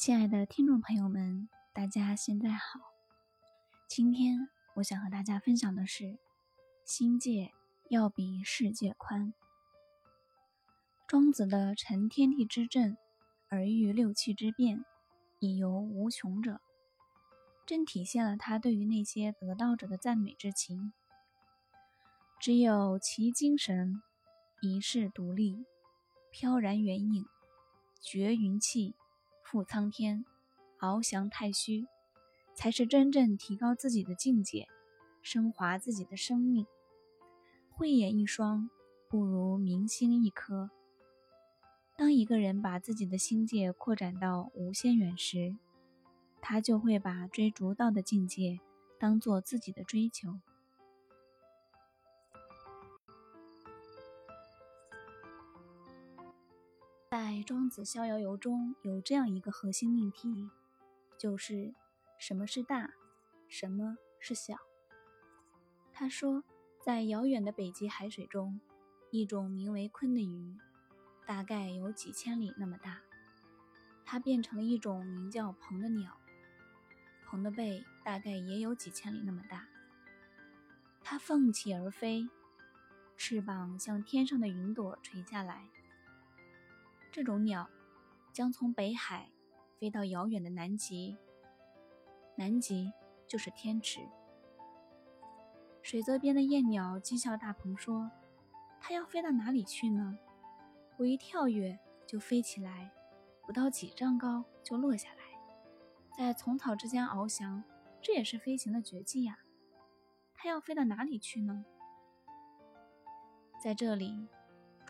亲爱的听众朋友们，大家现在好。今天我想和大家分享的是：心界要比世界宽。庄子的“承天地之正，而育六气之变，以游无穷者”，正体现了他对于那些得道者的赞美之情。只有其精神一世独立，飘然远影，绝云气。赴苍天，翱翔太虚，才是真正提高自己的境界，升华自己的生命。慧眼一双，不如明星一颗。当一个人把自己的心界扩展到无限远时，他就会把追逐道的境界当做自己的追求。在《庄子逍遥游》中有这样一个核心命题，就是什么是大，什么是小。他说，在遥远的北极海水中，一种名为鲲的鱼，大概有几千里那么大，它变成了一种名叫鹏的鸟，鹏的背大概也有几千里那么大，它奋起而飞，翅膀像天上的云朵垂下来。这种鸟将从北海飞到遥远的南极，南极就是天池。水泽边的燕鸟讥笑大鹏说：“它要飞到哪里去呢？我一跳跃就飞起来，不到几丈高就落下来，在丛草之间翱翔，这也是飞行的绝技呀。它要飞到哪里去呢？”在这里。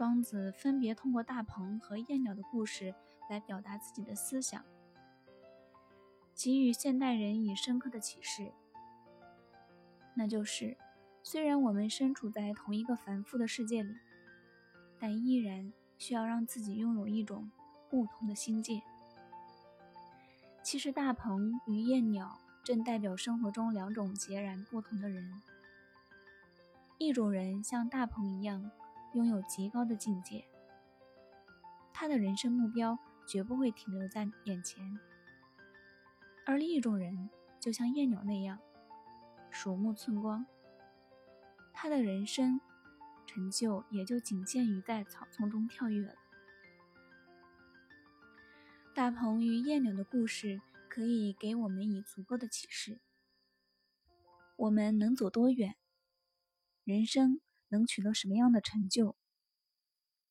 庄子分别通过大鹏和燕鸟的故事来表达自己的思想，给予现代人以深刻的启示。那就是，虽然我们身处在同一个繁复的世界里，但依然需要让自己拥有一种不同的心境。其实，大鹏与燕鸟正代表生活中两种截然不同的人。一种人像大鹏一样。拥有极高的境界，他的人生目标绝不会停留在眼前；而另一种人就像燕鸟那样，鼠目寸光，他的人生成就也就仅限于在草丛中跳跃了。大鹏与燕鸟的故事可以给我们以足够的启示：我们能走多远？人生。能取得什么样的成就？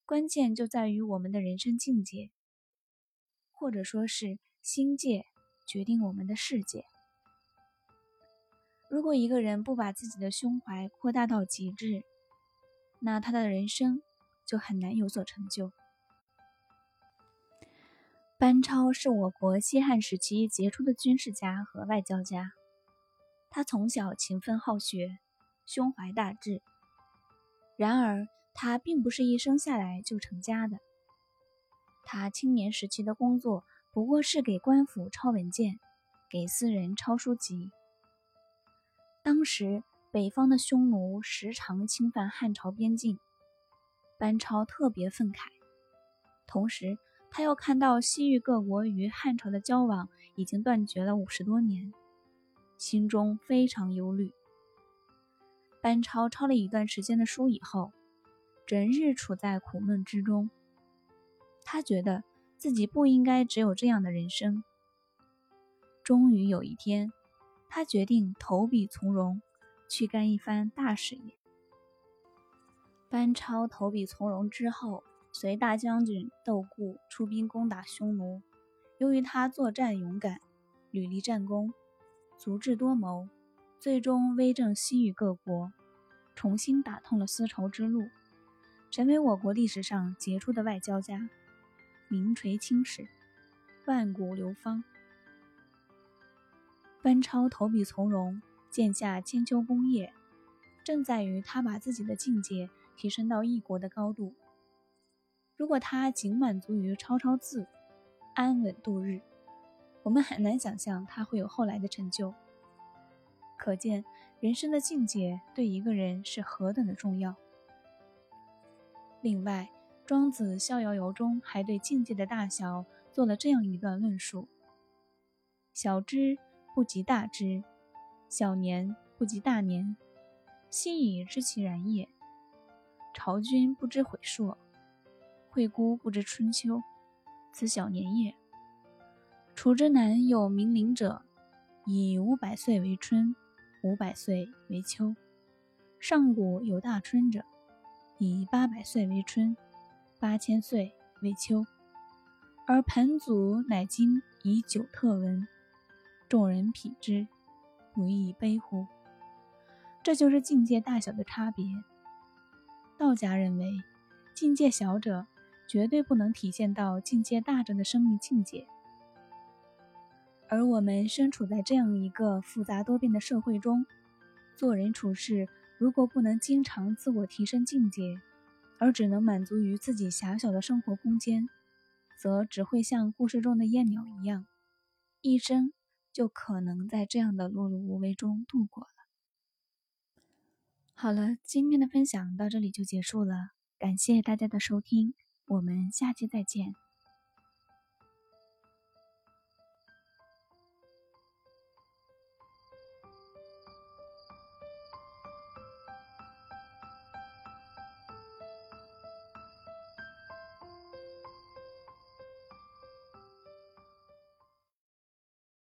关键就在于我们的人生境界，或者说是心界，决定我们的世界。如果一个人不把自己的胸怀扩大到极致，那他的人生就很难有所成就。班超是我国西汉时期杰出的军事家和外交家，他从小勤奋好学，胸怀大志。然而，他并不是一生下来就成家的。他青年时期的工作不过是给官府抄文件，给私人抄书籍。当时，北方的匈奴时常侵犯汉朝边境，班超特别愤慨。同时，他又看到西域各国与汉朝的交往已经断绝了五十多年，心中非常忧虑。班超抄了一段时间的书以后，整日处在苦闷之中。他觉得自己不应该只有这样的人生。终于有一天，他决定投笔从戎，去干一番大事业。班超投笔从戎之后，随大将军窦固出兵攻打匈奴。由于他作战勇敢，屡立战功，足智多谋。最终威震西域各国，重新打通了丝绸之路，成为我国历史上杰出的外交家，名垂青史，万古流芳。班超投笔从戎，建下千秋功业，正在于他把自己的境界提升到一国的高度。如果他仅满足于抄抄字，安稳度日，我们很难想象他会有后来的成就。可见人生的境界对一个人是何等的重要。另外，《庄子·逍遥游》中还对境界的大小做了这样一段论述：小知不及大知，小年不及大年。心已知其然也。朝君不知悔朔，惠姑不知春秋，此小年也。楚之南有明灵者，以五百岁为春，五百岁为秋；上古有大春者，以八百岁为春，八千岁为秋。而盆祖乃今以九特闻，众人匹之，不亦悲乎？这就是境界大小的差别。道家认为，境界小者绝对不能体现到境界大者的生命境界。而我们身处在这样一个复杂多变的社会中，做人处事如果不能经常自我提升境界，而只能满足于自己狭小的生活空间。则只会像故事中的燕鸟一样，一生就可能在这样的碌碌无为中度过了。好了，今天的分享到这里就结束了，感谢大家的收听，我们下期再见。